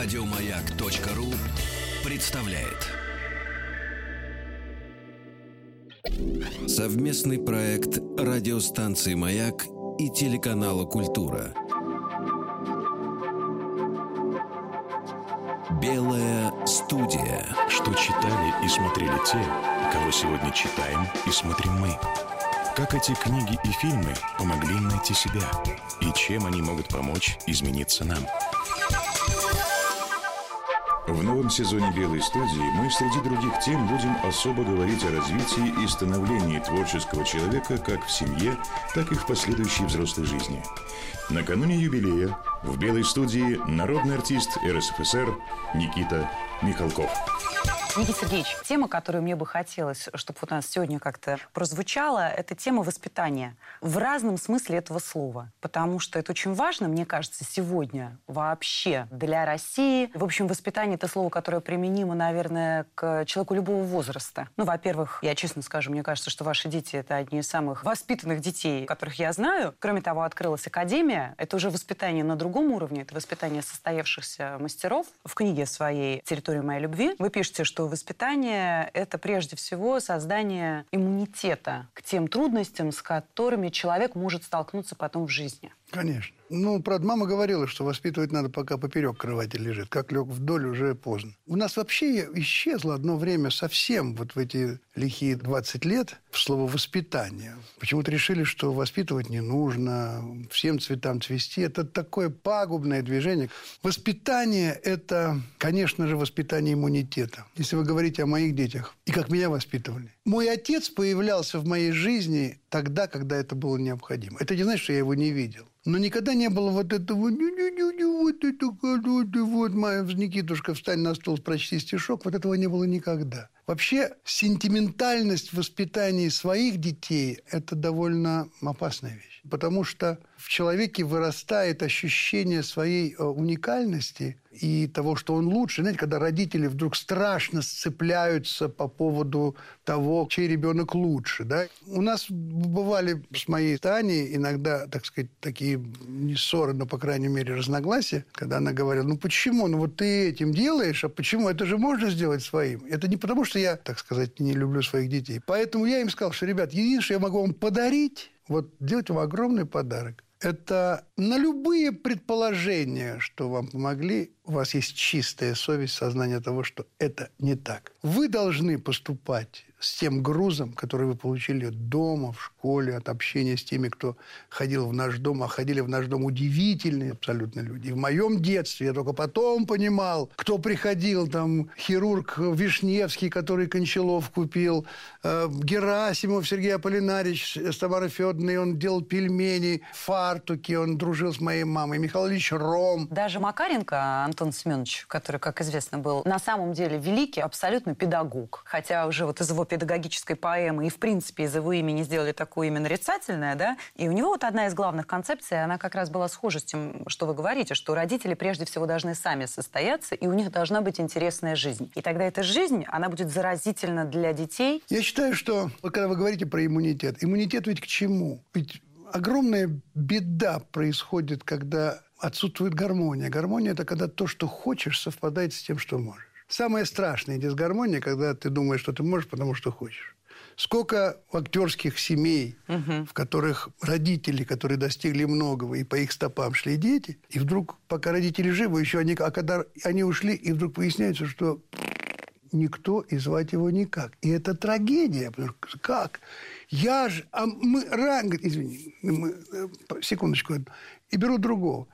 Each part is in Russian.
Радиомаяк.ру представляет совместный проект радиостанции Маяк и телеканала Культура. Белая студия. Что читали и смотрели те, кого сегодня читаем и смотрим мы. Как эти книги и фильмы помогли им найти себя? И чем они могут помочь измениться нам? В новом сезоне «Белой студии» мы среди других тем будем особо говорить о развитии и становлении творческого человека как в семье, так и в последующей взрослой жизни. Накануне юбилея в «Белой студии» народный артист РСФСР Никита Михалков. Никита Сергеевич, тема, которую мне бы хотелось, чтобы у нас сегодня как-то прозвучала, это тема воспитания. В разном смысле этого слова. Потому что это очень важно, мне кажется, сегодня вообще для России. В общем, воспитание – это слово, которое применимо, наверное, к человеку любого возраста. Ну, во-первых, я честно скажу, мне кажется, что ваши дети – это одни из самых воспитанных детей, которых я знаю. Кроме того, открылась академия. Это уже воспитание на другом уровне. Это воспитание состоявшихся мастеров. В книге своей «Территория моей любви» вы пишете, что воспитание – это прежде всего создание иммунитета к тем трудностям, с которыми человек может столкнуться потом в жизни. Конечно. Ну, правда, мама говорила, что воспитывать надо, пока поперек кровати лежит. Как лег вдоль, уже поздно. У нас вообще исчезло одно время совсем, вот в эти лихие 20 лет, слово «воспитание». Почему-то решили, что воспитывать не нужно, всем цветам цвести. Это такое пагубное движение. Воспитание – это, конечно же, воспитание иммунитета. Если вы говорите о моих детях и как меня воспитывали. Мой отец появлялся в моей жизни тогда, когда это было необходимо. Это не значит, что я его не видел. Но никогда не было вот этого вот это вот моя Никитушка, встань на стол, прочти стишок. Вот этого не было никогда. Вообще, сентиментальность в воспитании своих детей – это довольно опасная вещь. Потому что в человеке вырастает ощущение своей э, уникальности и того, что он лучше. Знаете, когда родители вдруг страшно сцепляются по поводу того, чей ребенок лучше. Да? У нас бывали с моей Таней иногда, так сказать, такие не ссоры, но, по крайней мере, разногласия, когда она говорила, ну почему? Ну вот ты этим делаешь, а почему? Это же можно сделать своим. Это не потому, что я, так сказать, не люблю своих детей. Поэтому я им сказал, что, ребят, единственное, что я могу вам подарить, вот делать вам огромный подарок это на любые предположения, что вам помогли, у вас есть чистая совесть, сознание того, что это не так. Вы должны поступать с тем грузом, который вы получили дома, в школе, от общения с теми, кто ходил в наш дом, а ходили в наш дом удивительные абсолютно люди. И в моем детстве я только потом понимал, кто приходил, там, хирург Вишневский, который Кончалов купил, Герасимов Сергей Аполлинарич с Тамарой Федоровной, он делал пельмени, фартуки, он дружил с моей мамой, Михаил Ильич Ром. Даже Макаренко Антон Семенович, который, как известно, был на самом деле великий абсолютно педагог, хотя уже вот из его педагогической поэмы, и, в принципе, из его имени сделали такое имя нарицательное, да, и у него вот одна из главных концепций, она как раз была схожа с тем, что вы говорите, что родители прежде всего должны сами состояться, и у них должна быть интересная жизнь. И тогда эта жизнь, она будет заразительна для детей. Я считаю, что, когда вы говорите про иммунитет, иммунитет ведь к чему? Ведь огромная беда происходит, когда отсутствует гармония. Гармония – это когда то, что хочешь, совпадает с тем, что можешь. Самое страшное дисгармония, когда ты думаешь, что ты можешь, потому что хочешь. Сколько актерских семей, угу. в которых родители, которые достигли многого, и по их стопам шли дети, и вдруг, пока родители живы, еще они, а когда они ушли, и вдруг выясняется, что никто и звать его никак. И это трагедия. Как? Я же... А мы... Ранг... Извини, мы, э, секундочку. И беру другого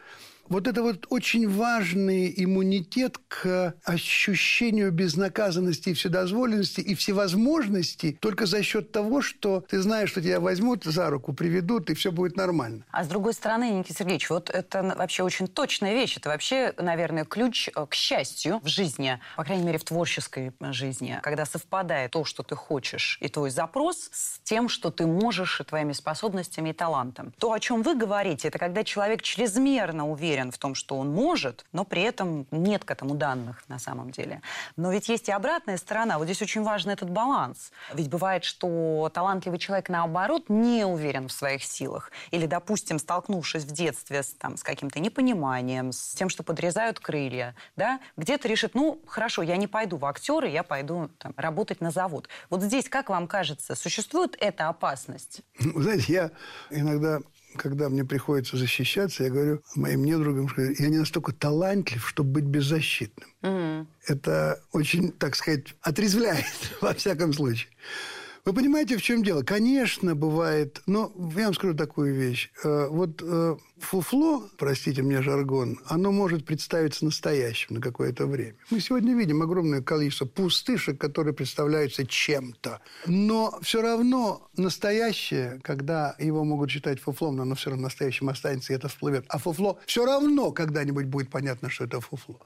вот это вот очень важный иммунитет к ощущению безнаказанности и вседозволенности и всевозможности только за счет того, что ты знаешь, что тебя возьмут за руку, приведут, и все будет нормально. А с другой стороны, Никита Сергеевич, вот это вообще очень точная вещь. Это вообще, наверное, ключ э, к счастью в жизни, по крайней мере, в творческой жизни, когда совпадает то, что ты хочешь, и твой запрос с тем, что ты можешь, и твоими способностями и талантом. То, о чем вы говорите, это когда человек чрезмерно уверен уверен в том, что он может, но при этом нет к этому данных на самом деле. Но ведь есть и обратная сторона. Вот здесь очень важен этот баланс. Ведь бывает, что талантливый человек, наоборот, не уверен в своих силах. Или, допустим, столкнувшись в детстве с, там, с каким-то непониманием, с тем, что подрезают крылья, да, где-то решит, ну, хорошо, я не пойду в актеры, я пойду там, работать на завод. Вот здесь, как вам кажется, существует эта опасность? Ну, знаете, я иногда когда мне приходится защищаться, я говорю моим недругам, что я не настолько талантлив, чтобы быть беззащитным. Mm. Это очень, так сказать, отрезвляет, во всяком случае. Вы понимаете, в чем дело? Конечно, бывает, но я вам скажу такую вещь. Э, вот э, фуфло, простите мне жаргон, оно может представиться настоящим на какое-то время. Мы сегодня видим огромное количество пустышек, которые представляются чем-то. Но все равно настоящее, когда его могут считать фуфлом, но оно все равно настоящим останется, и это всплывет. А фуфло все равно когда-нибудь будет понятно, что это фуфло.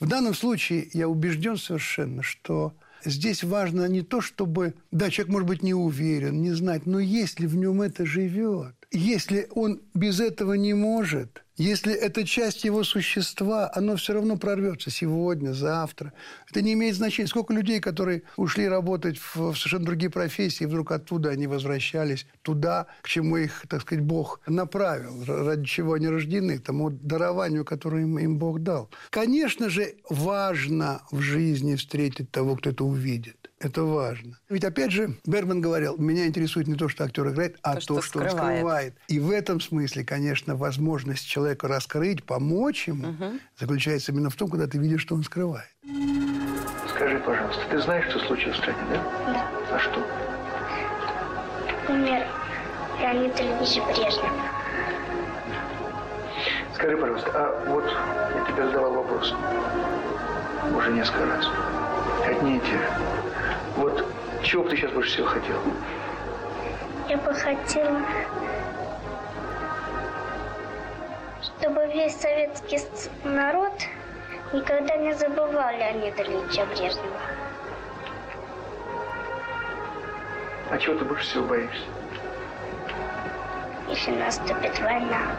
В данном случае я убежден совершенно, что здесь важно не то, чтобы... Да, человек может быть не уверен, не знать, но если в нем это живет, если он без этого не может, если это часть его существа, оно все равно прорвется сегодня, завтра. Это не имеет значения. Сколько людей, которые ушли работать в совершенно другие профессии, вдруг оттуда они возвращались туда, к чему их, так сказать, Бог направил, ради чего они рождены, тому дарованию, которое им, им Бог дал. Конечно же, важно в жизни встретить того, кто это увидит. Это важно. Ведь, опять же, Бергман говорил, меня интересует не то, что актер играет, а то, то что, что он скрывает. И в этом смысле, конечно, возможность человека раскрыть, помочь ему, угу. заключается именно в том, когда ты видишь, что он скрывает. Скажи, пожалуйста, ты знаешь, что случилось в стране, да? Да. А что? Умер Леонид Ильич Брежнев. Скажи, пожалуйста, а вот я тебе задавал вопрос уже несколько раз. Одни и те же. Вот чего бы ты сейчас больше всего хотел? Я бы хотела, чтобы весь советский народ никогда не забывал Леонида Ильича Брежнева. А чего ты больше всего боишься? Если наступит война.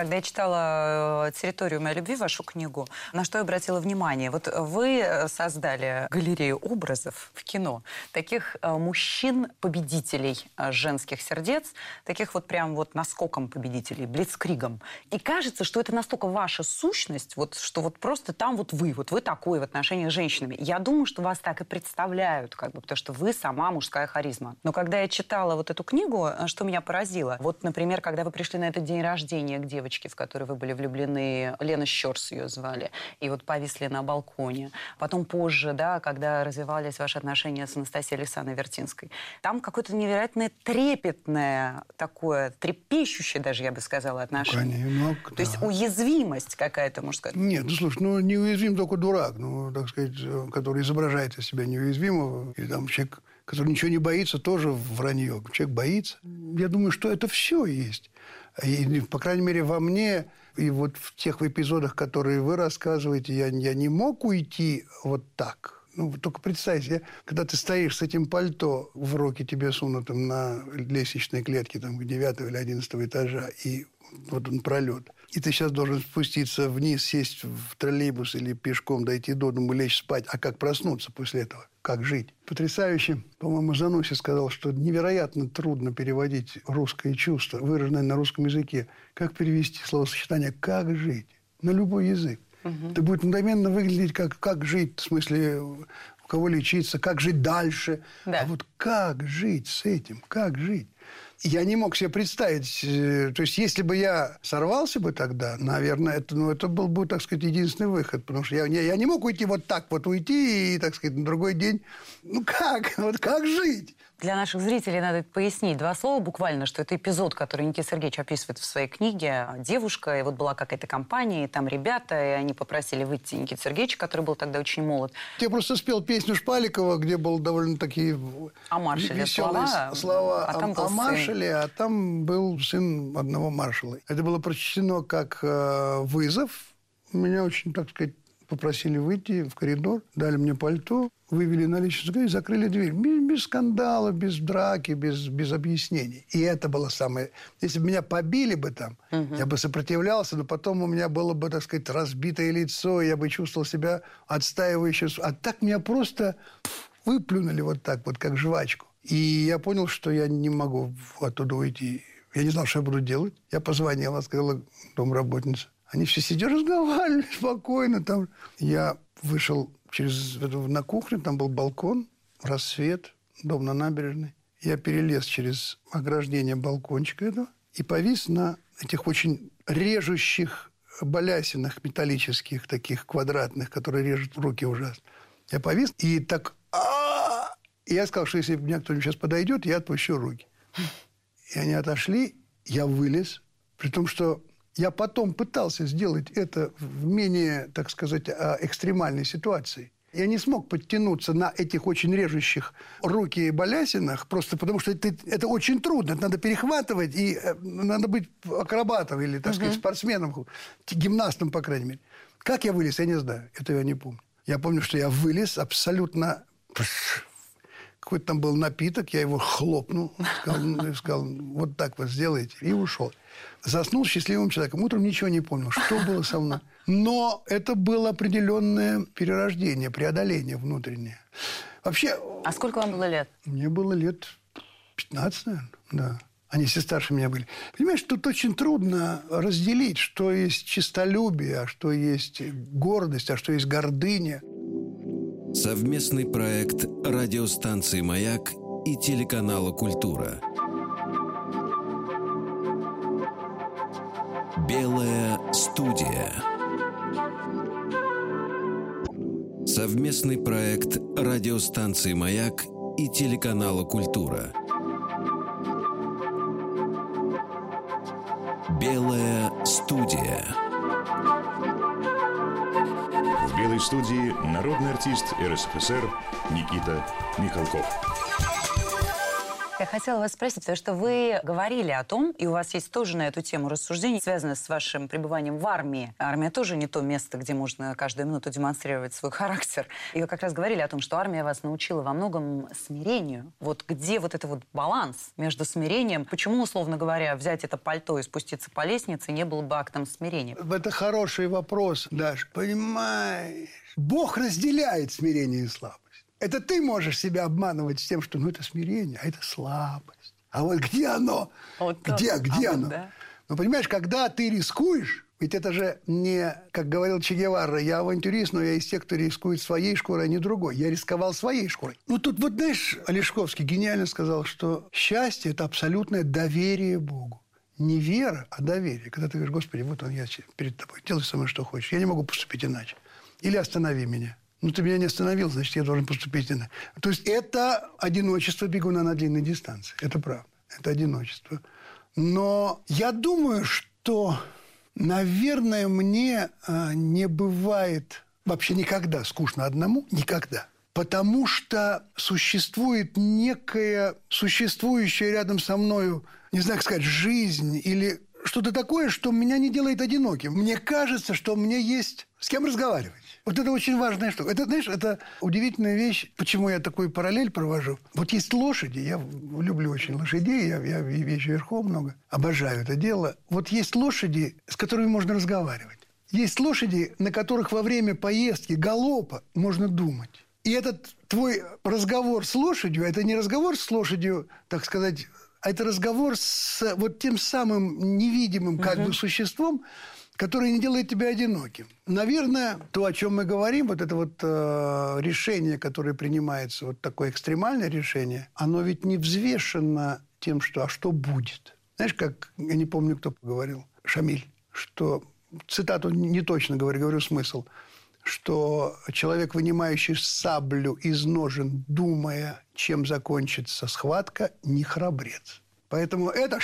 Когда я читала э, «Территорию моей любви», вашу книгу, на что я обратила внимание? Вот вы создали галерею образов в кино, таких э, мужчин-победителей э, женских сердец, таких вот прям вот наскоком победителей, блицкригом. И кажется, что это настолько ваша сущность, вот, что вот просто там вот вы, вот вы такой в отношениях с женщинами. Я думаю, что вас так и представляют, как бы, потому что вы сама мужская харизма. Но когда я читала вот эту книгу, что меня поразило? Вот, например, когда вы пришли на этот день рождения к девочке, девочки, в которой вы были влюблены, Лена Щерс ее звали, и вот повисли на балконе. Потом позже, да, когда развивались ваши отношения с Анастасией Александровной Вертинской, там какое-то невероятное трепетное такое, трепещущее даже, я бы сказала, отношение. Ну, То да. есть уязвимость какая-то, можно сказать. Нет, ну, слушай, ну, неуязвим только дурак, ну, так сказать, который изображает из себя неуязвимого, или там человек который ничего не боится, тоже вранье. Человек боится. Я думаю, что это все есть. И, по крайней мере, во мне, и вот в тех эпизодах, которые вы рассказываете, я, я не мог уйти вот так. Ну, только представьте, когда ты стоишь с этим пальто в руки тебе сунутым на лестничной клетке там, 9 или 11 этажа, и вот он пролет. И ты сейчас должен спуститься вниз, сесть в троллейбус или пешком дойти до дому, лечь спать. А как проснуться после этого? Как жить? Потрясающе. По-моему, Зануси сказал, что невероятно трудно переводить русское чувство, выраженное на русском языке. Как перевести словосочетание «как жить» на любой язык? Угу. Это будет мгновенно выглядеть как «как жить», в смысле у кого лечиться, как жить дальше. Да. А вот как жить с этим, как жить? Я не мог себе представить. Э, то есть, если бы я сорвался бы тогда, наверное, это, ну, это был бы, так сказать, единственный выход. Потому что я, я, я не мог уйти вот так вот уйти и, так сказать, на другой день. Ну как? Вот как жить? Для наших зрителей надо пояснить два слова буквально, что это эпизод, который Никита Сергеевич описывает в своей книге. Девушка, и вот была какая-то компания, и там ребята, и они попросили выйти Никита Сергеевича, который был тогда очень молод. Я просто спел песню Шпаликова, где был довольно такие о маршале веселые слова, слова а там о, о маршале, сын. а там был сын одного маршала. Это было прочтено как э, вызов. Меня очень, так сказать, попросили выйти в коридор, дали мне пальто, вывели на личность и закрыли дверь. Без, без скандала, без драки, без, без объяснений. И это было самое... Если бы меня побили бы там, угу. я бы сопротивлялся, но потом у меня было бы, так сказать, разбитое лицо, я бы чувствовал себя отстаивающим. А так меня просто выплюнули вот так вот, как жвачку. И я понял, что я не могу оттуда уйти. Я не знал, что я буду делать. Я позвонил, сказала домработница. Они все сидели, разговаривали спокойно. Там. Я вышел через, на кухню, там был балкон, рассвет, дом на набережной. Я перелез через ограждение балкончика этого и повис на этих очень режущих балясинах металлических, таких квадратных, которые режут руки ужасно. Я повис и так... И я сказал, что если меня кто-нибудь сейчас подойдет, я отпущу руки. И они отошли, я вылез, при том, что я потом пытался сделать это в менее, так сказать, а, экстремальной ситуации. Я не смог подтянуться на этих очень режущих руки и балясинах, просто потому что это, это очень трудно. Это надо перехватывать, и э, надо быть акробатом или, так сказать, спортсменом, гимнастом, по крайней мере. Как я вылез, я не знаю. Это я не помню. Я помню, что я вылез абсолютно какой-то там был напиток, я его хлопнул, сказал, сказал, вот так вот сделайте, и ушел. Заснул счастливым человеком. Утром ничего не понял, что было со мной. Но это было определенное перерождение, преодоление внутреннее. Вообще... А сколько вам было лет? Мне было лет 15, наверное, да. Они все старше меня были. Понимаешь, тут очень трудно разделить, что есть чистолюбие, а что есть гордость, а что есть гордыня. Совместный проект радиостанции «Маяк» и телеканала «Культура». Белая студия. Совместный проект радиостанции «Маяк» и телеканала «Культура». Белая студия. Студии народный артист РСФСР Никита Михалков. Хотела вас спросить, потому что вы говорили о том, и у вас есть тоже на эту тему рассуждений, связанные с вашим пребыванием в армии. Армия тоже не то место, где можно каждую минуту демонстрировать свой характер. И вы как раз говорили о том, что армия вас научила во многом смирению. Вот где вот это вот баланс между смирением? Почему, условно говоря, взять это пальто и спуститься по лестнице не было бы актом смирения? Это хороший вопрос, Даш. Понимаешь, Бог разделяет смирение и слабость. Это ты можешь себя обманывать с тем, что ну это смирение, а это слабость. А вот где оно? Вот где, так. где а оно? Вот, да. Ну, понимаешь, когда ты рискуешь, ведь это же не, как говорил Че Гевара, я авантюрист, но я из тех, кто рискует своей шкурой, а не другой. Я рисковал своей шкурой. Ну, тут вот, знаешь, Олешковский гениально сказал, что счастье – это абсолютное доверие Богу. Не вера, а доверие. Когда ты говоришь, Господи, вот он, я перед тобой, делай со мной, что хочешь. Я не могу поступить иначе. Или останови меня. Ну, ты меня не остановил, значит, я должен поступить иначе. То есть это одиночество бегуна на длинной дистанции. Это правда. Это одиночество. Но я думаю, что, наверное, мне а, не бывает вообще никогда скучно одному. Никогда. Потому что существует некая существующая рядом со мною, не знаю, как сказать, жизнь или что-то такое, что меня не делает одиноким. Мне кажется, что мне есть с кем разговаривать. Вот это очень важная штука. Это, знаешь, это удивительная вещь. Почему я такой параллель провожу? Вот есть лошади. Я люблю очень лошадей. Я, я вещи верхом много. Обожаю это дело. Вот есть лошади, с которыми можно разговаривать. Есть лошади, на которых во время поездки, галопа можно думать. И этот твой разговор с лошадью, это не разговор с лошадью, так сказать, это разговор с вот тем самым невидимым как угу. бы существом, который не делает тебя одиноким. Наверное, то, о чем мы говорим, вот это вот э, решение, которое принимается, вот такое экстремальное решение, оно ведь не взвешено тем, что «а что будет?». Знаешь, как, я не помню, кто говорил, Шамиль, что, цитату не точно говорю, говорю смысл, что человек, вынимающий саблю из ножен, думая, чем закончится схватка, не храбрец. Поэтому это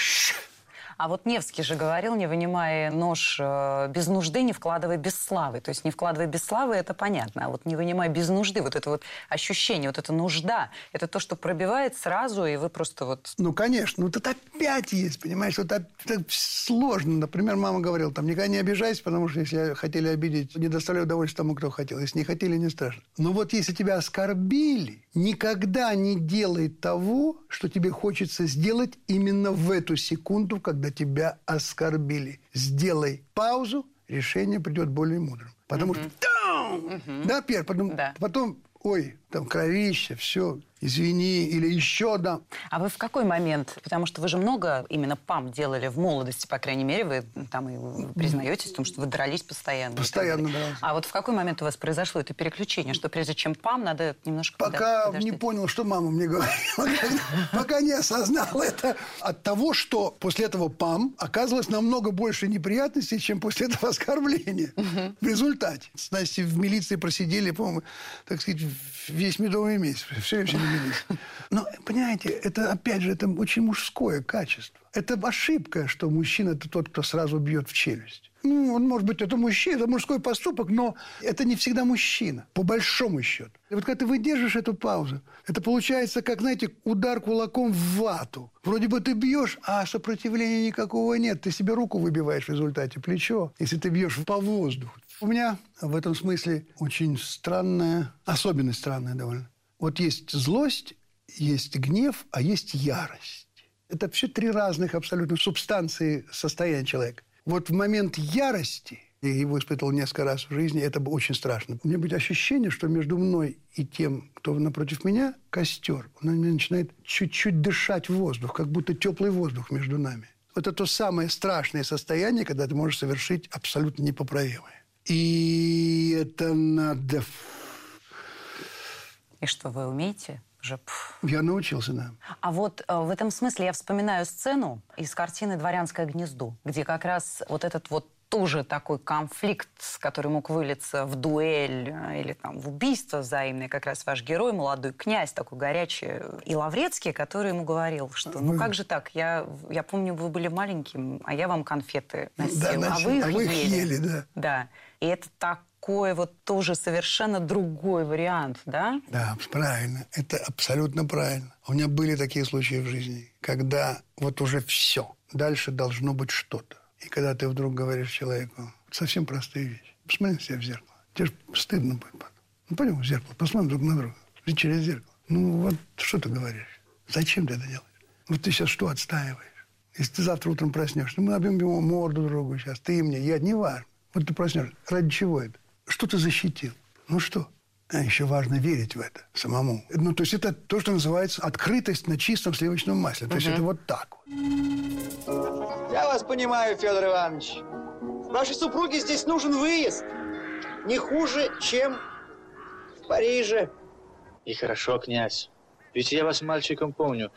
А вот Невский же говорил, не вынимая нож э, без нужды, не вкладывай без славы. То есть не вкладывай без славы, это понятно. А вот не вынимай без нужды, вот это вот ощущение, вот эта нужда, это то, что пробивает сразу, и вы просто вот... Ну, конечно. Ну, тут опять есть, понимаешь, вот это сложно. Например, мама говорила, там, никогда не обижайся, потому что если хотели обидеть, не доставляй удовольствия тому, кто хотел. Если не хотели, не страшно. Но вот если тебя оскорбили, никогда не делай того, что тебе хочется сделать именно в эту секунду, когда тебя оскорбили. Сделай паузу, решение придет более мудрым. Потому угу. что... Угу. Да, Пер, потом, да. потом, ой, там кровище, все, извини, или еще одна. А вы в какой момент, потому что вы же много именно ПАМ делали в молодости, по крайней мере, вы там и признаетесь в том, что вы дрались постоянно. Постоянно дрался. А вот в какой момент у вас произошло это переключение, что прежде чем ПАМ, надо немножко Пока не понял, что мама мне говорила, пока не осознал это. От того, что после этого ПАМ оказывалось намного больше неприятностей, чем после этого оскорбления. В результате. С Настей в милиции просидели, по-моему, так сказать, весь медовый месяц. Все время милиции. Но, понимаете, это, опять же, это очень мужское качество. Это ошибка, что мужчина – это тот, кто сразу бьет в челюсть. Ну, он, может быть, это мужчина, это мужской поступок, но это не всегда мужчина, по большому счету. И вот когда ты выдержишь эту паузу, это получается, как, знаете, удар кулаком в вату. Вроде бы ты бьешь, а сопротивления никакого нет. Ты себе руку выбиваешь в результате, плечо, если ты бьешь по воздуху. У меня в этом смысле очень странная, особенность странная довольно. Вот есть злость, есть гнев, а есть ярость. Это все три разных абсолютно субстанции состояния человека. Вот в момент ярости, я его испытывал несколько раз в жизни, это было очень страшно. У меня будет ощущение, что между мной и тем, кто напротив меня, костер. Он начинает чуть-чуть дышать воздух, как будто теплый воздух между нами. Вот это то самое страшное состояние, когда ты можешь совершить абсолютно непоправимое. И это надо... И что, вы умеете? Уже... Я научился, да. А вот э, в этом смысле я вспоминаю сцену из картины «Дворянское гнездо», где как раз вот этот вот тоже такой конфликт, который мог вылиться в дуэль э, или там в убийство взаимное, как раз ваш герой, молодой князь, такой горячий, и Лаврецкий, который ему говорил, что ну как же так, я, я помню, вы были маленьким, а я вам конфеты носил, да, а вы их, а вы их ели. ели. Да. да. И это такой вот тоже совершенно другой вариант, да? Да, правильно. Это абсолютно правильно. У меня были такие случаи в жизни, когда вот уже все. Дальше должно быть что-то. И когда ты вдруг говоришь человеку совсем простые вещи. Посмотри на себя в зеркало. Тебе же стыдно будет потом. Ну, пойдем в зеркало, посмотрим друг на друга. Через зеркало. Ну, вот что ты говоришь? Зачем ты это делаешь? Вот ты сейчас что отстаиваешь? Если ты завтра утром проснешься, ну, мы объем морду другу сейчас, ты и мне, я, не важно. Вот ты проснешься. Ради чего это? Что ты защитил? Ну что? А еще важно верить в это самому. Ну, то есть это то, что называется открытость на чистом сливочном масле. То есть это вот так вот. Я вас понимаю, Федор Иванович. Вашей супруге здесь нужен выезд. Не хуже, чем в Париже. И хорошо, князь. Ведь я вас мальчиком помню.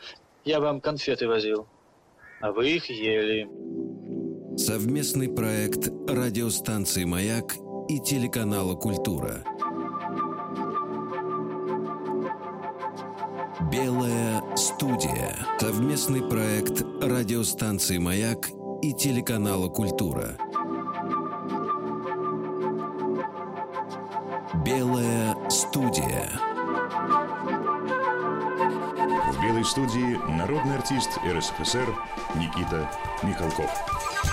Я вам конфеты возил. А вы их ели. Совместный проект радиостанции «Маяк» и телеканала «Культура». Белая студия. Совместный проект радиостанции «Маяк» и телеканала «Культура». Белая студия. В белой студии народный артист РСФСР Никита Михалков.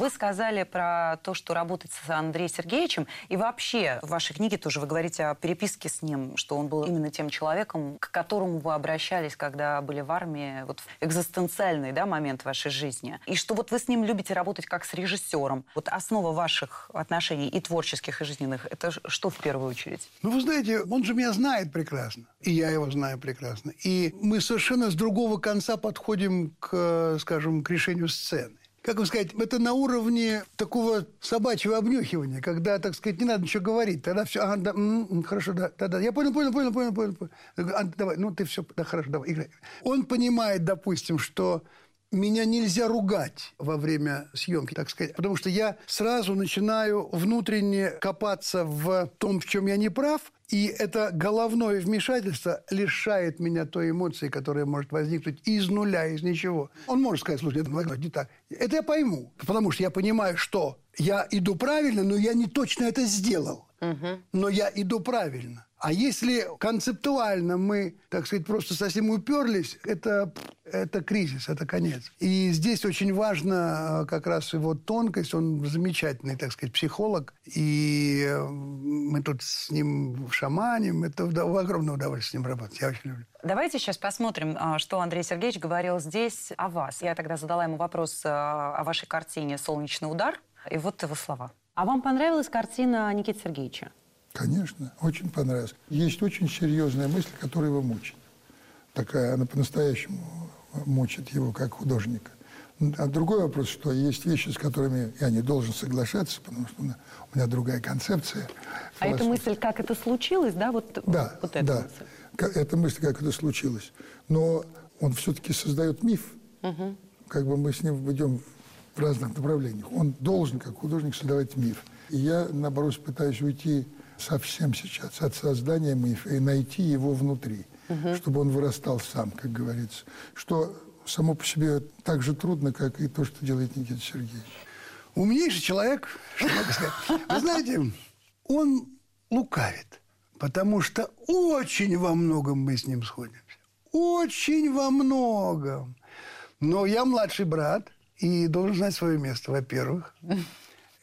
Вы сказали про то, что работать с Андреем Сергеевичем, и вообще в вашей книге тоже вы говорите о переписке с ним, что он был именно тем человеком, к которому вы обращались, когда были в армии, вот экзистенциальный да, момент вашей жизни. И что вот вы с ним любите работать как с режиссером. Вот основа ваших отношений и творческих, и жизненных, это что в первую очередь? Ну, вы знаете, он же меня знает прекрасно, и я его знаю прекрасно. И мы совершенно с другого конца подходим к, скажем, к решению сцены как вам сказать, это на уровне такого собачьего обнюхивания, когда, так сказать, не надо ничего говорить. Тогда все, ага, да, м-м, хорошо, да, да, да, я понял, понял, понял, понял, понял. понял. А, давай, ну ты все, да, хорошо, давай, играй. Он понимает, допустим, что меня нельзя ругать во время съемки, так сказать, потому что я сразу начинаю внутренне копаться в том, в чем я не прав, и это головное вмешательство лишает меня той эмоции, которая может возникнуть из нуля, из ничего. Он может сказать, слушай, это не так. Это я пойму, потому что я понимаю, что я иду правильно, но я не точно это сделал. Но я иду правильно. А если концептуально мы, так сказать, просто совсем уперлись, это, это кризис, это конец. И здесь очень важно э, как раз его тонкость. Он замечательный, так сказать, психолог. И э, мы тут с ним шаманим. Это огромное удовольствие с ним работать. Я очень люблю. Давайте сейчас посмотрим, а, что Андрей Сергеевич говорил здесь о вас. Я тогда задала ему вопрос э, о вашей картине «Солнечный удар». И вот его слова. А вам понравилась картина Никиты Сергеевича? Конечно, очень понравилось. Есть очень серьезная мысль, которая его мучит. Такая, она по-настоящему мучит его как художника. А другой вопрос, что есть вещи, с которыми я не должен соглашаться, потому что у меня, у меня другая концепция. А эта мысль, как это случилось, да? Вот, да, вот эта да. мысль. Эта мысль, как это случилось. Но он все-таки создает миф. Угу. Как бы мы с ним идем в разных направлениях. Он должен, как художник, создавать миф. И я, наоборот, пытаюсь уйти совсем сейчас от создания мифа и найти его внутри, угу. чтобы он вырастал сам, как говорится. Что само по себе так же трудно, как и то, что делает Никита Сергеевич. Умнейший человек, что могу сказать. Вы знаете, он лукавит, потому что очень во многом мы с ним сходимся. Очень во многом. Но я младший брат и должен знать свое место, во-первых.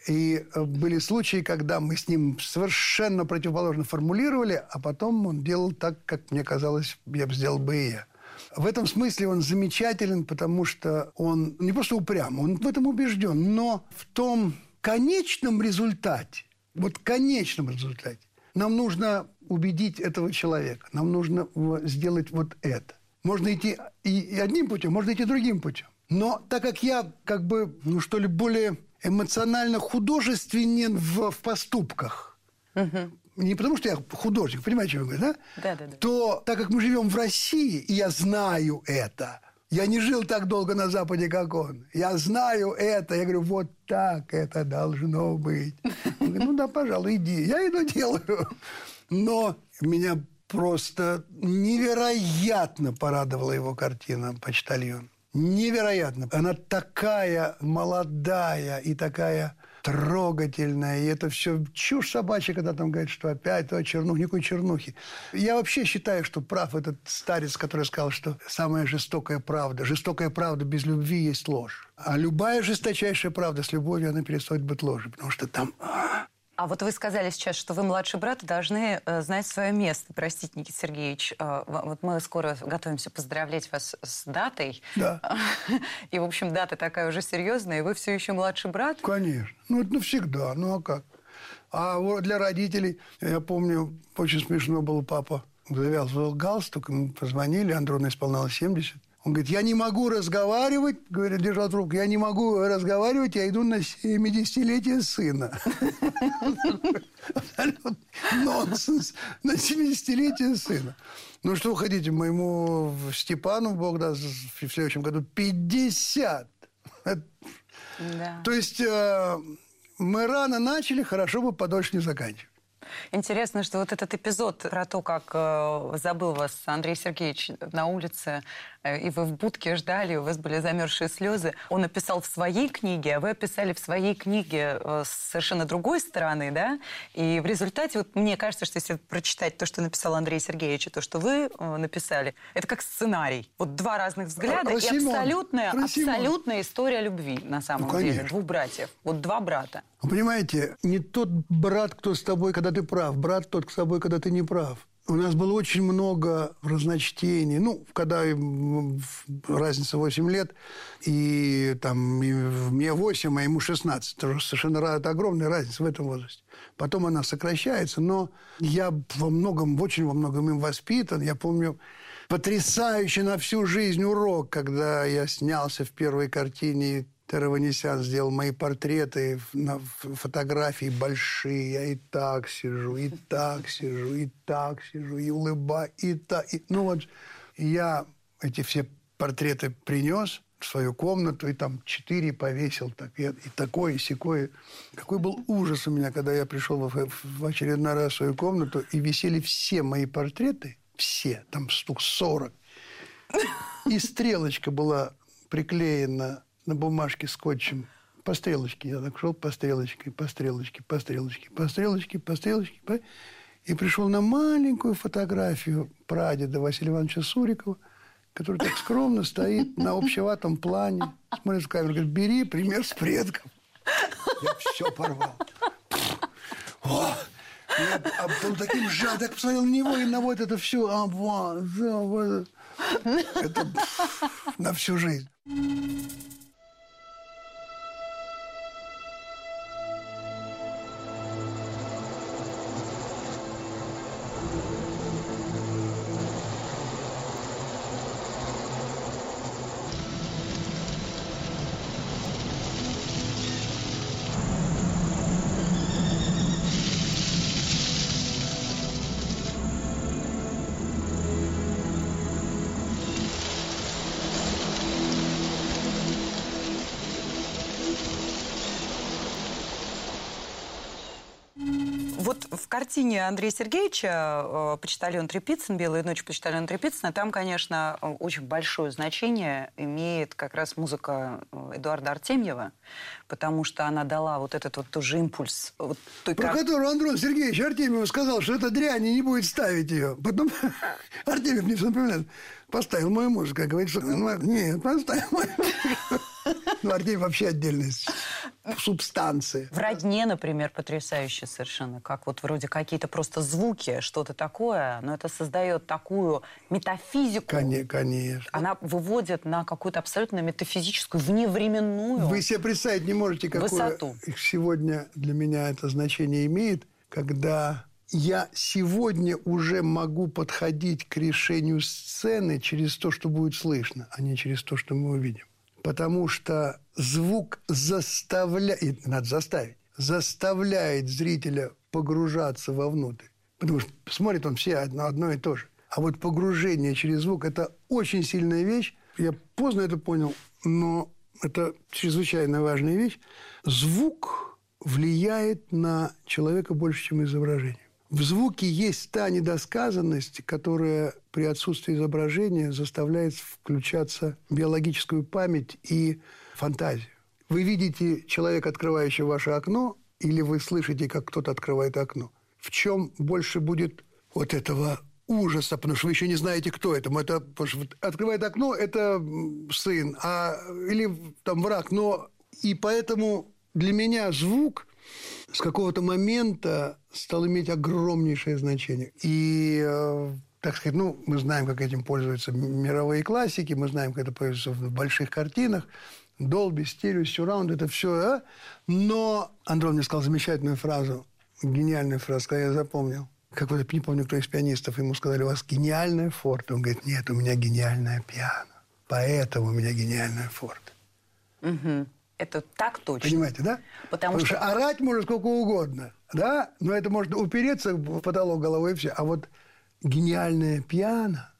И э, были случаи, когда мы с ним совершенно противоположно формулировали, а потом он делал так, как мне казалось, я бы сделал бы и я. В этом смысле он замечателен, потому что он не просто упрям, он в этом убежден, но в том конечном результате, вот конечном результате, нам нужно убедить этого человека, нам нужно сделать вот это. Можно идти и одним путем, можно идти другим путем. Но так как я как бы, ну что ли, более эмоционально художественен в, в поступках. Угу. Не потому, что я художник, понимаете, что я говорю, да? Да, да, да. То, так как мы живем в России, и я знаю это, я не жил так долго на Западе, как он. Я знаю это. Я говорю, вот так это должно быть. Он говорит, ну да, пожалуй, иди. Я иду делаю. Но меня просто невероятно порадовала его картина «Почтальон» невероятно. Она такая молодая и такая трогательная. И это все чушь собачья, когда там говорят, что опять то чернух, никакой чернухи. Я вообще считаю, что прав этот старец, который сказал, что самая жестокая правда. Жестокая правда без любви есть ложь. А любая жесточайшая правда с любовью, она перестает быть ложью. Потому что там а вот вы сказали сейчас, что вы младший брат и должны э, знать свое место. Простите, Никита Сергеевич, э, вот мы скоро готовимся поздравлять вас с датой. Да. И, в общем, дата такая уже серьезная, и вы все еще младший брат? Конечно. Ну, это навсегда. Ну, а как? А вот для родителей, я помню, очень смешно было папа завязывал галстук, ему позвонили, Андрону исполнялось 70. Он говорит, я не могу разговаривать, говорит, держал трубку, я не могу разговаривать, я иду на 70-летие сына. Нонсенс. На 70-летие сына. Ну, что вы хотите, моему Степану, Бог даст, в следующем году 50. Да. То есть э, мы рано начали, хорошо бы подольше не заканчивать. Интересно, что вот этот эпизод про то, как э, забыл вас Андрей Сергеевич на улице, э, и вы в будке ждали, у вас были замерзшие слезы, он описал в своей книге, а вы описали в своей книге э, с совершенно другой стороны, да? И в результате, вот мне кажется, что если прочитать то, что написал Андрей Сергеевич, и то, что вы э, написали, это как сценарий. Вот два разных взгляда Про и абсолютная, абсолютная история любви на самом Ну, деле. Двух братьев. Вот два брата. Вы понимаете, не тот брат, кто с тобой, когда ты прав, брат тот с тобой, когда ты не прав. У нас было очень много разночтений. Ну, когда разница 8 лет, и там и мне 8, а ему 16. Это совершенно это огромная разница в этом возрасте. Потом она сокращается, но я во многом, очень во многом им воспитан. Я помню потрясающий на всю жизнь урок, когда я снялся в первой картине Тераванесян сделал мои портреты на фотографии большие. Я и так сижу, и так сижу, и так сижу, и улыбаюсь, и так. и- Ну вот я эти все портреты принес в свою комнату, и там четыре повесил, так, и, и такое, и секое. Какой был ужас у меня, когда я пришел в, в очередной раз в свою комнату, и висели все мои портреты, все, там штук 40. И стрелочка была приклеена на бумажке скотчем по стрелочке. Я так шел по стрелочке, по стрелочке, по стрелочке, по стрелочке, по стрелочке. По... И пришел на маленькую фотографию прадеда Василия Ивановича Сурикова, который так скромно стоит на общеватом плане, смотрит в камеру, говорит, бери пример с предков. Я все порвал. О! Я был таким жадом, посмотрел на него и на вот это все. А, вот, вот. Это на всю жизнь. Вот в картине Андрея Сергеевича э, «Почтальон Трепицын», «Белая ночь почтальон Трепицына», там, конечно, э, очень большое значение имеет как раз музыка э, Эдуарда Артемьева, потому что она дала вот этот вот тоже импульс. Вот той Про кар- которую Андрон Сергеевич Артемьев сказал, что это дрянь и не будет ставить ее. Потом Артемьев мне все напоминает, поставил мою музыку. Я говорю, что нет, поставил мою музыку. Ну, Артемьев вообще отдельная субстанция. В родне, например, потрясающе совершенно, как вот вроде какие-то просто звуки, что-то такое, но это создает такую метафизику. Коне- Конечно. Она выводит на какую-то абсолютно метафизическую, вневременную Вы себе представить не можете, какое высоту. сегодня для меня это значение имеет, когда я сегодня уже могу подходить к решению сцены через то, что будет слышно, а не через то, что мы увидим. Потому что звук заставляет, надо заставить, заставляет зрителя погружаться вовнутрь. Потому что смотрит он все одно, одно и то же. А вот погружение через звук – это очень сильная вещь. Я поздно это понял, но это чрезвычайно важная вещь. Звук влияет на человека больше, чем изображение. В звуке есть та недосказанность, которая при отсутствии изображения заставляет включаться биологическую память и фантазию. Вы видите человека, открывающего ваше окно, или вы слышите, как кто-то открывает окно. В чем больше будет вот этого ужаса, потому что вы еще не знаете, кто это. это что открывает окно, это сын, а, или там враг. Но и поэтому для меня звук с какого-то момента стал иметь огромнейшее значение. И, э, так сказать, ну, мы знаем, как этим пользуются мировые классики, мы знаем, как это пользуется в больших картинах. Долби, стерео, сюраунд, это все. А? Но Андрон мне сказал замечательную фразу, гениальную фразу, когда я запомнил. Какой-то, не помню, кто из пианистов, ему сказали, у вас гениальная форте. Он говорит, нет, у меня гениальная пиано. Поэтому у меня гениальная форте. Мгм. Это так точно. Понимаете, да? Потому что- орать можно сколько угодно, да? Но это можно упереться в потолок головой и все. А вот гениальное пиано...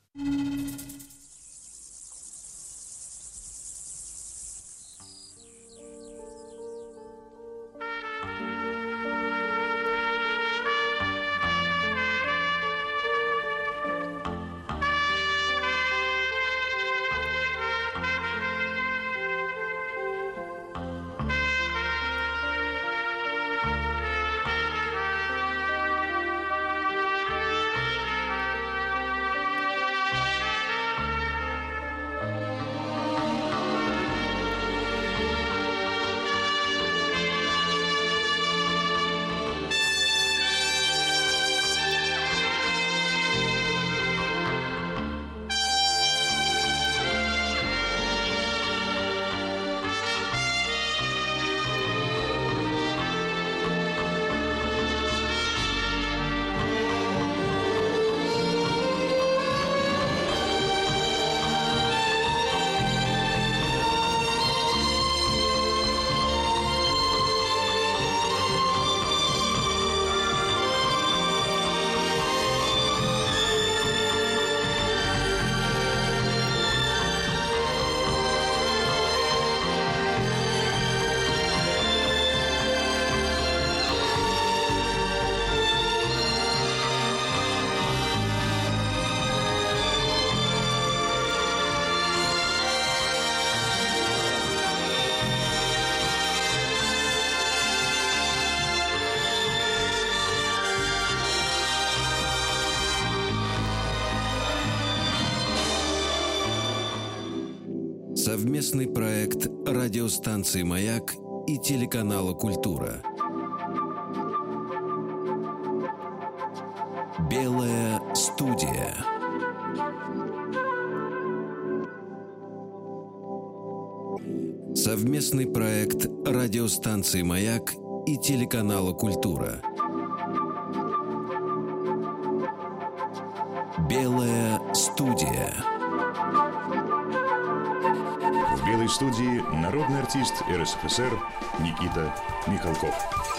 Совместный проект радиостанции «Маяк» и телеканала «Культура». Белая студия. Совместный проект радиостанции «Маяк» и телеканала «Культура». РСФСР Никита Михалков.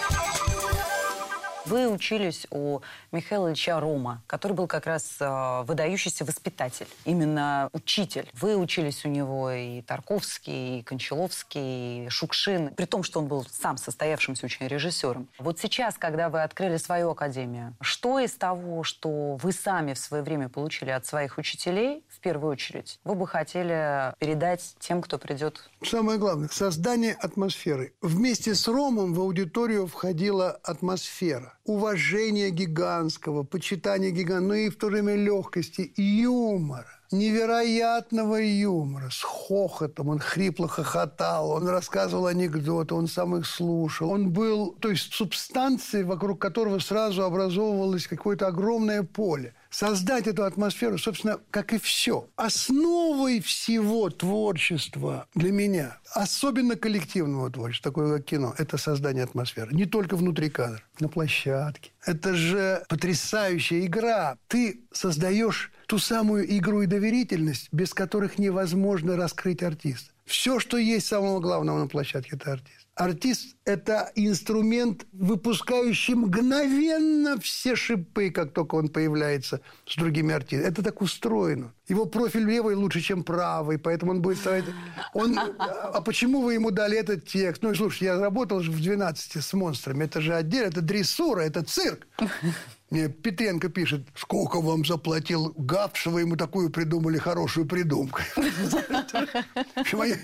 Вы учились у Михаила Ильича Рома, который был как раз э, выдающийся воспитатель, именно учитель. Вы учились у него и Тарковский, и Кончаловский, и Шукшин, при том, что он был сам состоявшимся очень режиссером. Вот сейчас, когда вы открыли свою академию, что из того, что вы сами в свое время получили от своих учителей, в первую очередь, вы бы хотели передать тем, кто придет? Самое главное – создание атмосферы. Вместе с Ромом в аудиторию входила атмосфера уважения гигантского, почитания гиганта, но и в то же время легкости юмора невероятного юмора, с хохотом. Он хрипло хохотал, он рассказывал анекдоты, он сам их слушал. Он был, то есть, субстанцией, вокруг которого сразу образовывалось какое-то огромное поле. Создать эту атмосферу, собственно, как и все. Основой всего творчества для меня, особенно коллективного творчества, такое как кино, это создание атмосферы. Не только внутри кадра, на площадке. Это же потрясающая игра. Ты создаешь ту самую игру и доверительность, без которых невозможно раскрыть артиста. Все, что есть самого главного на площадке, это артист. Артист – это инструмент, выпускающий мгновенно все шипы, как только он появляется с другими артистами. Это так устроено. Его профиль левый лучше, чем правый, поэтому он будет стараться... Он... А почему вы ему дали этот текст? Ну, слушай, я работал же в 12 с монстрами. Это же отдельно, это дрессура, это цирк. Мне Петренко пишет, сколько вам заплатил Гафт, что вы ему такую придумали хорошую придумку.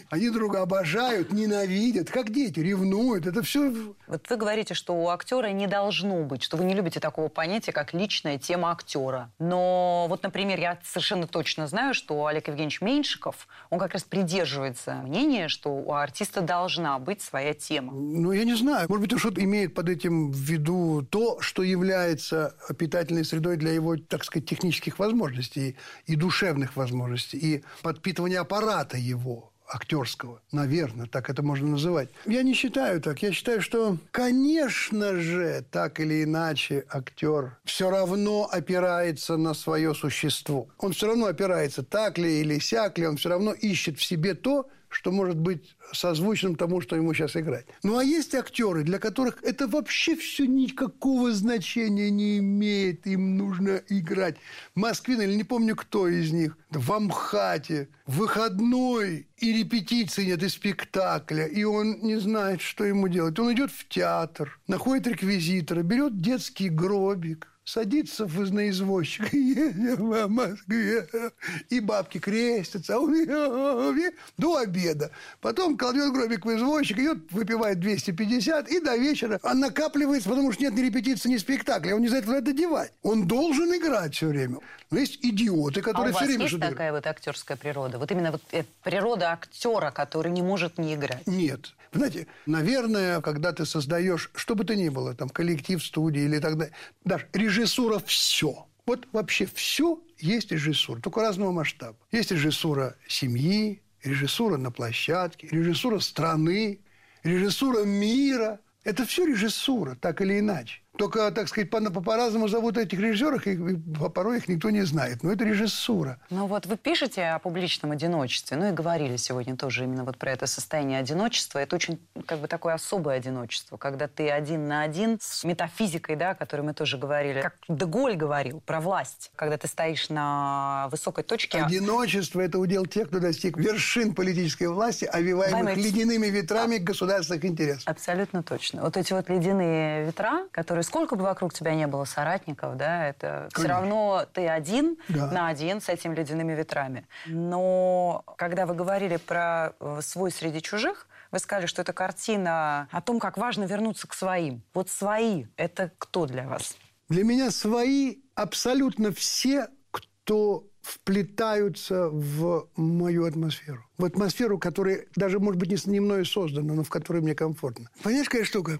Они друга обожают, ненавидят, как дети, ревнуют. Это все... Вот вы говорите, что у актера не должно быть, что вы не любите такого понятия, как личная тема актера. Но вот, например, я совершенно точно знаю, что Олег Евгеньевич Меньшиков, он как раз придерживается мнения, что у артиста должна быть своя тема. Ну, я не знаю. Может быть, он что-то имеет под этим в виду то, что является питательной средой для его, так сказать, технических возможностей и душевных возможностей, и подпитывания аппарата его актерского. Наверное, так это можно называть. Я не считаю так. Я считаю, что, конечно же, так или иначе актер все равно опирается на свое существо. Он все равно опирается, так ли или сяк ли, он все равно ищет в себе то, что может быть созвучным тому, что ему сейчас играть. Ну, а есть актеры, для которых это вообще все никакого значения не имеет. Им нужно играть. Москвин, или не помню, кто из них, в Амхате, выходной, и репетиции нет, и спектакля, и он не знает, что ему делать. Он идет в театр, находит реквизитора, берет детский гробик, садится в на извозчика, едем в Москве, и бабки крестятся до обеда. Потом кладет гробик в извозчик, идет, выпивает 250, и до вечера он накапливается, потому что нет ни репетиции, ни спектакля. Он не знает, куда это девать. Он должен играть все время. Но есть идиоты, которые а все время есть такая вот актерская природа? Вот именно вот э, природа актера, который не может не играть? Нет. Знаете, наверное, когда ты создаешь, что бы то ни было, там, коллектив студии или так далее, даже режиссура – все. Вот вообще все есть режиссура, только разного масштаба. Есть режиссура семьи, режиссура на площадке, режиссура страны, режиссура мира. Это все режиссура, так или иначе. Только, так сказать, по- по-разному зовут этих режиссеров, и и порой их никто не знает. Но это режиссура. Ну вот вы пишете о публичном одиночестве, ну и говорили сегодня тоже именно вот про это состояние одиночества. Это очень как бы такое особое одиночество, когда ты один на один с метафизикой, да, о которой мы тоже говорили. Как Деголь говорил про власть, когда ты стоишь на высокой точке. Одиночество – это удел тех, кто достиг вершин политической власти, овиваемых ледяными ветрами государственных интересов. Абсолютно точно. Вот эти вот ледяные ветра, которые сколько бы вокруг тебя не было соратников, да, это все Конечно. равно ты один Да. на один с этими ледяными ветрами. Но когда вы говорили про э, свой среди чужих, вы сказали, что это картина о том, как важно вернуться к своим. Вот свои – это кто для вас? Для меня свои абсолютно все, кто вплетаются в мою атмосферу. В атмосферу, которая даже, может быть, не, не мною создана, но в которой мне комфортно. Понимаешь, какая штука?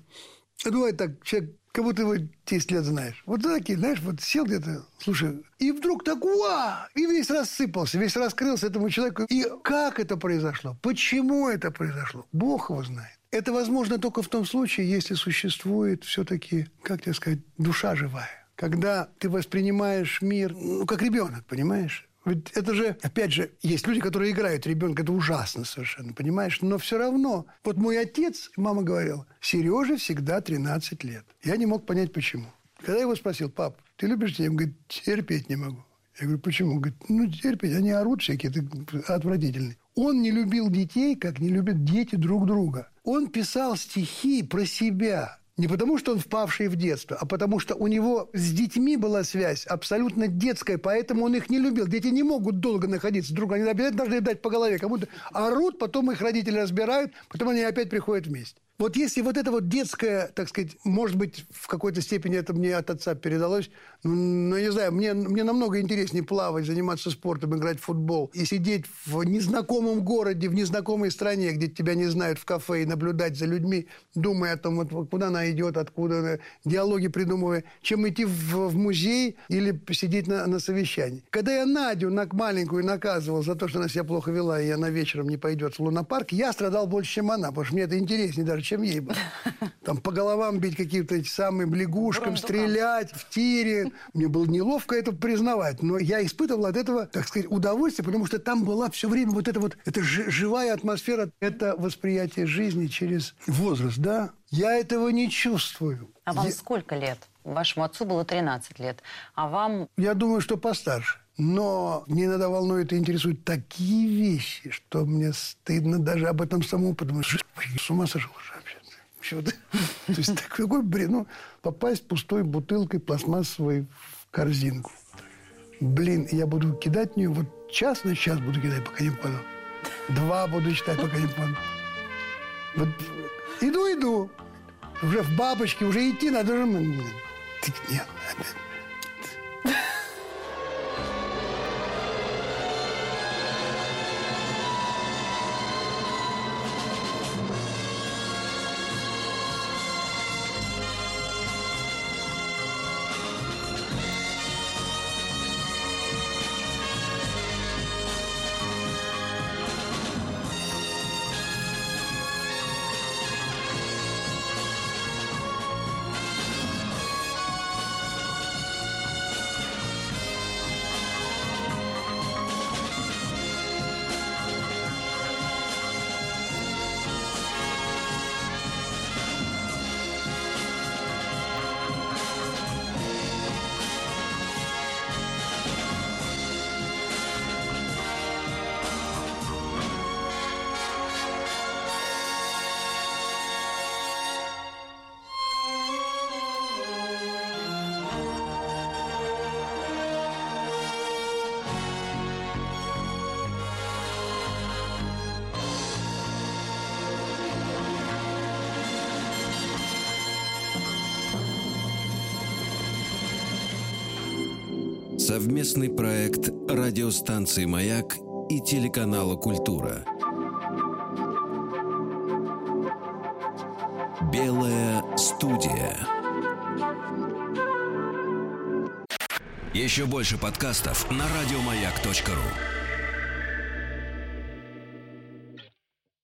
Бывает так, человек как будто его 10 лет знаешь. Вот такие, знаешь, вот сел где-то, слушай, и вдруг так, уа, и весь рассыпался, весь раскрылся этому человеку. И как это произошло? Почему это произошло? Бог его знает. Это возможно только в том случае, если существует все-таки, как тебе сказать, душа живая. Когда ты воспринимаешь мир, ну, как ребенок, понимаешь? Ведь это же, опять же, есть люди, которые играют ребенка, это ужасно совершенно, понимаешь? Но все равно. Вот мой отец, мама говорила, Сереже всегда 13 лет. Я не мог понять, почему. Когда я его спросил, пап, ты любишь детей? Он говорит, терпеть не могу. Я говорю, почему? Он говорит, ну, терпеть, они орут всякие, ты отвратительный. Он не любил детей, как не любят дети друг друга. Он писал стихи про себя. Не потому, что он впавший в детство, а потому, что у него с детьми была связь абсолютно детская, поэтому он их не любил. Дети не могут долго находиться друг Они обязательно должны дать по голове. Кому-то орут, потом их родители разбирают, потом они опять приходят вместе. Вот если вот это вот детское, так сказать, может быть, в какой-то степени это мне от отца передалось, ну, ну не знаю, мне, мне намного интереснее плавать, заниматься спортом, играть в футбол и сидеть в незнакомом городе, в незнакомой стране, где тебя не знают в кафе, и наблюдать за людьми, думая о том, вот, куда она идет, откуда она, диалоги придумывая, чем идти в, в музей или сидеть на, на совещании. Когда я Надю, на, маленькую, наказывал за то, что она себя плохо вела, и она вечером не пойдет в лунопарк, я страдал больше, чем она, потому что мне это интереснее даже, чем ей было. Там по головам бить каким-то самым лягушкам, стрелять в тире. Мне было неловко это признавать, но я испытывал от этого, так сказать, удовольствие, потому что там была все время вот эта вот, эта живая атмосфера, это восприятие жизни через возраст, да. Я этого не чувствую. А вам я... сколько лет? Вашему отцу было 13 лет, а вам... Я думаю, что постарше. Но мне иногда волнует и интересуют такие вещи, что мне стыдно даже об этом самому подумать. С ума сошел уже вообще. То есть такой бред. Ну, попасть пустой бутылкой пластмассовой в корзинку. Блин, я буду кидать в нее вот час на час буду кидать, пока не попаду. Два буду читать, пока не попаду. Вот иду, иду. Уже в бабочке, уже идти надо же. Нет, опять. Совместный проект радиостанции «Маяк» и телеканала «Культура». Белая студия. Еще больше подкастов на радиомаяк.ру.